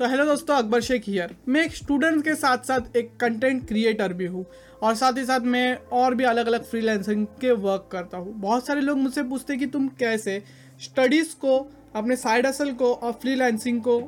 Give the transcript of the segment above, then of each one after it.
तो हेलो दोस्तों, अकबर शेख हियर मैं एक स्टूडेंट के साथ साथ एक कंटेंट क्रिएटर भी हूँ और साथ ही साथ मैं और भी अलग अलग फ्रीलांसिंग के वर्क करता हूँ। बहुत सारे लोग मुझसे पूछते कि तुम कैसे स्टडीज़ को, अपने साइड असल को और फ्रीलांसिंग को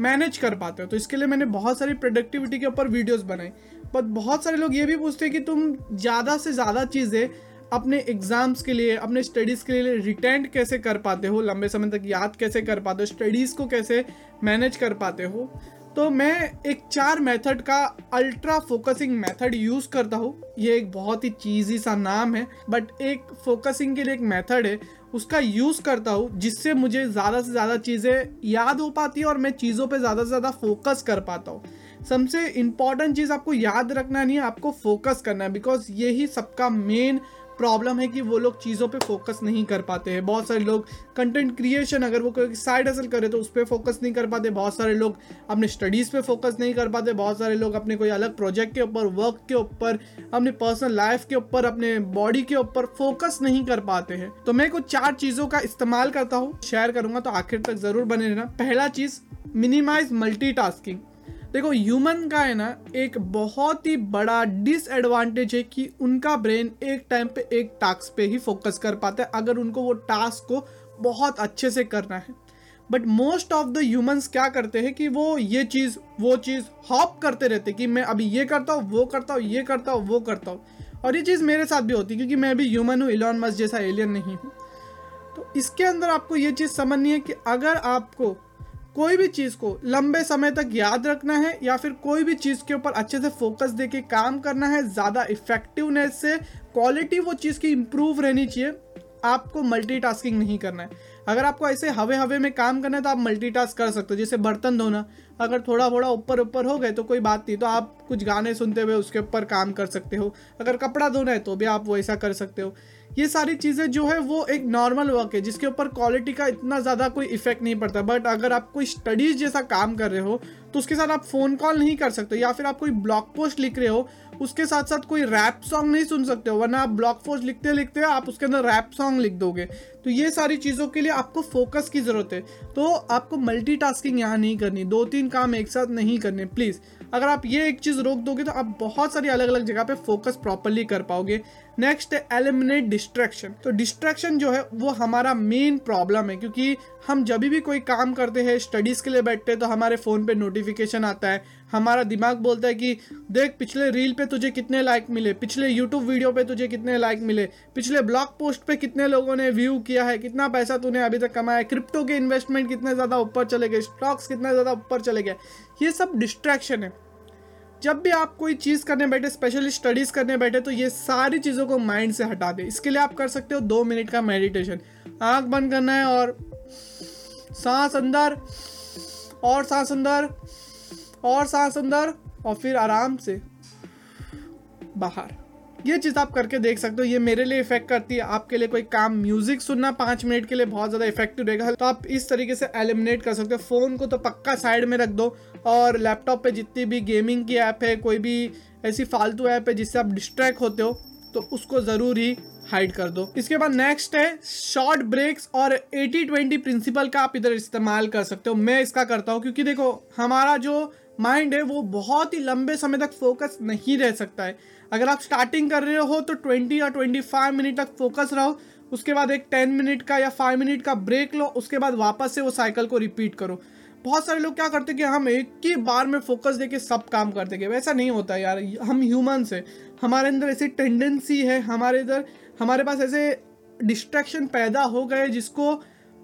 मैनेज कर पाते हो? तो इसके लिए मैंने बहुत सारी प्रोडक्टिविटी के ऊपर वीडियोस बनाई। बट बहुत सारे लोग ये भी पूछते हैं कि तुम ज़्यादा से ज़्यादा चीज़ें अपने एग्ज़ाम्स के लिए, अपने स्टडीज़ के लिए रिटेंड कैसे कर पाते हो? लंबे समय तक याद कैसे कर पाते हो? स्टडीज़ को कैसे मैनेज कर पाते हो? तो मैं एक चार मेथड का अल्ट्रा फोकसिंग मेथड यूज़ करता हूँ। ये एक बहुत ही चीज़ी सा नाम है बट एक फोकसिंग के लिए एक मेथड है। उसका यूज़ करता हूँ, जिससे मुझे ज़्यादा से ज़्यादा चीज़ें याद हो पाती है और मैं चीज़ों पे ज़्यादा से ज़्यादा फोकस कर पाता हूँ। सबसे इंपॉर्टेंट चीज़ आपको याद रखना नहीं है, आपको फोकस करना है बिकॉज़ यही सबका मेन प्रॉब्लम है कि वो लोग चीज़ों पे फोकस नहीं कर पाते हैं। बहुत सारे लोग कंटेंट क्रिएशन अगर वो कोई साइड हसल करे तो उस पर फोकस नहीं कर पाते। बहुत सारे लोग अपने स्टडीज़ पे फोकस नहीं कर पाते। बहुत सारे लोग अपने कोई अलग प्रोजेक्ट के ऊपर वर्क के ऊपर, अपने पर्सनल लाइफ के ऊपर, अपने बॉडी के ऊपर फोकस नहीं कर पाते हैं। तो मैं कुछ चार चीज़ों का इस्तेमाल करता हूँ शेयर करूँगा तो आखिर तक ज़रूर बने रहना। पहला चीज़ मिनिमाइज मल्टीटास्किंग देखो ह्यूमन का है ना, एक बहुत ही बड़ा डिसएडवांटेज है कि उनका ब्रेन एक टाइम पे एक टास्क पे ही फोकस कर पाता है, अगर उनको वो टास्क को बहुत अच्छे से करना है। But most of the humans क्या करते हैं कि वो ये चीज़, वो चीज़ हॉप करते रहते कि मैं अभी ये करता हूँ, वो करता हूँ, ये करता हूँ, वो करता हूँ। और ये चीज़ मेरे साथ भी होती है, क्योंकि मैं भी ह्यूमन हूँ इलॉन मस जैसा एलियन नहीं हूँ। तो इसके अंदर आपको ये चीज़ समझनी है कि अगर आपको कोई भी चीज़ को लंबे समय तक याद रखना है या फिर कोई भी चीज़ के ऊपर अच्छे से फोकस दे के काम करना है, ज़्यादा इफेक्टिवनेस से क्वालिटी वो चीज़ की इम्प्रूव रहनी चाहिए। आपको मल्टीटास्किंग नहीं करना है। अगर आपको ऐसे हवे हवे में काम करना है तो आप मल्टीटास्क कर सकते हो, जैसे बर्तन धोना। अगर थोड़ा थोड़ा ऊपर ऊपर हो गए तो कोई बात नहीं तो आप कुछ गाने सुनते हुए उसके ऊपर काम कर सकते हो। अगर कपड़ा धोना है तो भी आप वैसा कर सकते हो। ये सारी चीज़ें जो है वो एक नॉर्मल वर्क है, जिसके ऊपर क्वालिटी का इतना ज़्यादा कोई इफ़ेक्ट नहीं पड़ता। बट अगर आप कोई स्टडीज़ जैसा काम कर रहे हो तो उसके साथ आप फ़ोन कॉल नहीं कर सकते या फिर आप कोई ब्लॉग पोस्ट लिख रहे हो, उसके साथ साथ कोई रैप सॉन्ग नहीं सुन सकते हो, वरना आप ब्लॉग पोस्ट लिखते लिखते आप उसके अंदर रैप सॉन्ग लिख दोगे। तो ये सारी चीज़ों के लिए आपको फोकस की ज़रूरत है। तो आपको मल्टीटास्किंग यहाँ नहीं करनी दो तीन काम एक साथ नहीं करने प्लीज़ अगर आप ये एक चीज़ रोक दोगे तो आप बहुत सारी अलग अलग जगह पे फोकस प्रॉपरली कर पाओगे। नेक्स्ट है एलिमिनेट डिस्ट्रैक्शन तो डिस्ट्रैक्शन जो है, वो हमारा मेन प्रॉब्लम है, क्योंकि हम जब भी कोई काम करते हैं स्टडीज़ के लिए बैठते हैं तो हमारे फ़ोन पे नोटिफिकेशन आता है। हमारा दिमाग बोलता है कि देख, पिछले रील पे तुझे कितने लाइक मिले, पिछले यूट्यूब वीडियो पे तुझे कितने लाइक मिले, पिछले ब्लॉग पोस्ट पे कितने लोगों ने व्यू किया है, कितना पैसा तूने अभी तक कमाया है क्रिप्टो के इन्वेस्टमेंट कितने ज़्यादा ऊपर चले गए स्टॉक्स कितने ज़्यादा ऊपर चले गए, ये सब डिस्ट्रैक्शन है। जब भी आप कोई चीज़ करने बैठे स्पेशली स्टडीज़ करने बैठे तो ये सारी चीज़ों को माइंड से हटा दे। इसके लिए आप कर सकते हो दो मिनट का मेडिटेशन आँख बंद करना है और सांस अंदर, और सांस अंदर और सांस अंदर और फिर आराम से बाहर। ये चीज़ आप करके देख सकते हो। ये मेरे लिए इफ़ेक्ट करती है। आपके लिए कोई काम म्यूज़िक सुनना पाँच मिनट के लिए बहुत ज़्यादा इफ़ेक्टिव रहेगा। तो आप इस तरीके से एलिमिनेट कर सकते हो। फ़ोन को तो पक्का साइड में रख दो और लैपटॉप पे जितनी भी गेमिंग की ऐप है, कोई भी ऐसी फालतू ऐप है जिससे आप डिस्ट्रैक्ट होते हो तो उसको ज़रूर ही हाइड कर दो। इसके बाद नेक्स्ट है शॉर्ट ब्रेक्स और 80 20 प्रिंसिपल का आप इधर इस्तेमाल कर सकते हो। मैं इसका करता हूँ क्योंकि देखो, हमारा जो माइंड है, वो बहुत ही लंबे समय तक फोकस नहीं रह सकता है। अगर आप स्टार्टिंग कर रहे हो तो 20 या 25 मिनट तक फोकस रहो, उसके बाद एक 10 मिनट का या 5 मिनट का ब्रेक लो, उसके बाद वापस से वो साइकिल को रिपीट करो। बहुत सारे लोग क्या करते हैं कि हम एक ही बार में फोकस देके सब काम कर देंगे वैसा नहीं होता यार, हम ह्यूमन्स हैं, हमारे अंदर ऐसी टेंडेंसी है, हमारे इधर, हमारे पास ऐसे डिस्ट्रैक्शन पैदा हो गए जिसको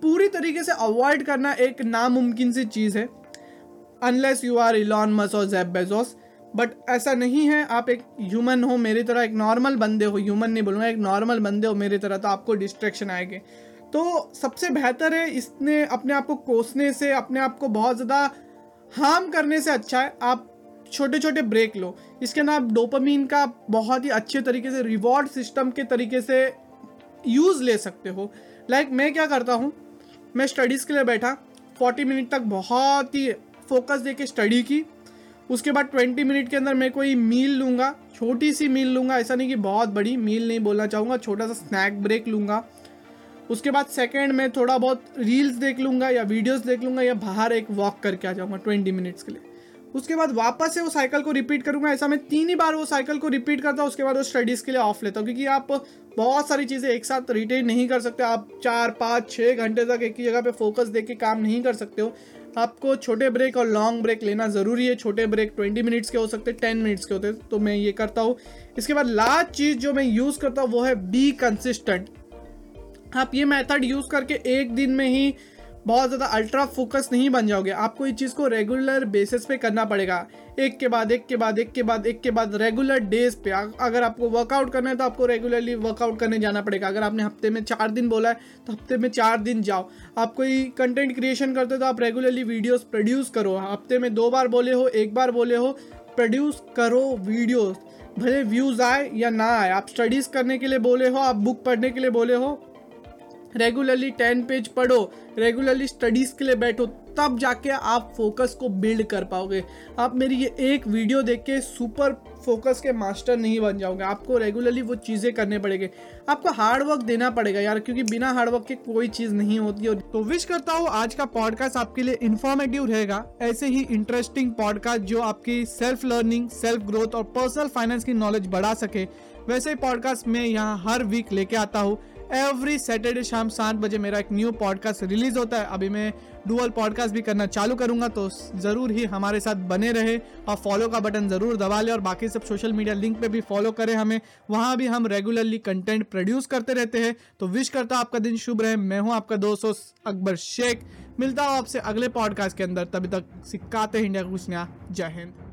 पूरी तरीके से अवॉइड करना एक नामुमकिन सी चीज़ है। अनलेस यू आर इलॉन मस और जैब बेजोस बट ऐसा नहीं है आप एक ह्यूमन हो मेरी तरह एक नॉर्मल बंदे हो ह्यूमन नहीं बोलूँगा एक नॉर्मल बंदे हो मेरी तरह तो आपको डिस्ट्रैक्शन आएँगे। तो सबसे बेहतर है इसने अपने आप को कोसने से अपने आप को बहुत ज़्यादा हार्म करने से अच्छा है। आप छोटे छोटे ब्रेक लो। इसके अंदर आप डोपामीन का बहुत ही अच्छे तरीके से रिवॉर्ड सिस्टम के तरीके से यूज़ ले सकते हो। लाइक like, मैं क्या करता हूँ मैं स्टडीज़ के लिए बैठा 40 मिनट तक बहुत ही फोकस दे के स्टडी की। उसके बाद 20 मिनट के अंदर मैं कोई मील लूँगा, छोटी सी मील लूँगा, ऐसा नहीं कि बहुत बड़ी मील नहीं बोलना चाहूँगा, छोटा सा स्नैक ब्रेक लूँगा। उसके बाद सेकेंड में थोड़ा बहुत रील्स देख लूँगा या वीडियोस देख लूँगा या बाहर एक वॉक करके आ जाऊँगा ट्वेंटी मिनट्स के लिए। उसके बाद वापस से वो साइकिल को रिपीट करूँगा, ऐसा मैं तीन ही बार वो साइकिल को रिपीट करता हूँ, उसके बाद वो स्टडीज़ के लिए ऑफ़ लेता हूँ, क्योंकि आप बहुत सारी चीज़ें एक साथ रिटेन नहीं कर सकते, आप चार, पाँच छः घंटे तक एक ही जगह पे फोकस दे के काम नहीं कर सकते हो। आपको छोटे ब्रेक और लॉन्ग ब्रेक लेना ज़रूरी है। छोटे ब्रेक ट्वेंटी मिनट्स के हो सकते हैं टेन मिनट्स के होते हैं। तो मैं ये करता हूँ। इसके बाद लास्ट चीज़ जो मैं यूज़ करता हूँ, वो है बी कंसिस्टेंट आप ये मेथड यूज़ करके एक दिन में ही बहुत ज़्यादा अल्ट्रा फोकस नहीं बन जाओगे। आपको इस चीज़ को रेगुलर बेसिस पे करना पड़ेगा। एक के बाद, एक के बाद, एक के बाद, एक के बाद रेगुलर डेज़ पे। अगर आपको वर्कआउट करना है तो आपको रेगुलरली वर्कआउट करने जाना पड़ेगा। अगर आपने हफ़्ते में चार दिन बोला है तो हफ़्ते में चार दिन जाओ। आप कोई कंटेंट क्रिएशन करते हो तो आप रेगुलरली वीडियोस प्रोड्यूस करो। हफ़्ते में दो बार बोले हो, एक बार बोले हो प्रोड्यूस करो वीडियोस भले व्यूज़ आए या ना आए, आप स्टडीज़ करने के लिए बोले हो, आप बुक पढ़ने के लिए बोले हो रेगुलरली टेन पेज पढ़ो, रेगुलरली स्टडीज़ के लिए बैठो, तब जाके आप फोकस को बिल्ड कर पाओगे। आप मेरी ये एक वीडियो देख के सुपर फोकस के मास्टर नहीं बन जाओगे। आपको रेगुलरली वो चीज़ें करने पड़ेंगे। आपको हार्ड वर्क देना पड़ेगा यार, क्योंकि बिना हार्ड वर्क के कोई चीज़ नहीं होती। है तो विश करता हूँ आज का पॉडकास्ट आपके लिए इन्फॉर्मेटिव रहेगा। ऐसे ही इंटरेस्टिंग पॉडकास्ट जो आपकी सेल्फ लर्निंग सेल्फ ग्रोथ और पर्सनल फाइनेंस की नॉलेज बढ़ा सके। वैसे ही पॉडकास्ट मैं यहाँ हर वीक लेके आता हूँ। एवरी सैटरडे शाम सात बजे मेरा एक न्यू पॉडकास्ट रिलीज़ होता है। अभी मैं डुअल पॉडकास्ट भी करना चालू करूँगा तो ज़रूर ही हमारे साथ बने रहे और फॉलो का बटन ज़रूर दबा ले और बाकी सब सोशल मीडिया लिंक पे भी फॉलो करें हमें। वहाँ भी हम रेगुलरली कंटेंट प्रोड्यूस करते रहते हैं। तो विश करता हूँ आपका दिन शुभ रहे। मैं हूँ आपका दोस्त अकबर शेख। मिलता हूँ आपसे अगले पॉडकास्ट के अंदर। तभी तक सिक्काते इंडिया कुछ नया। जय हिंद।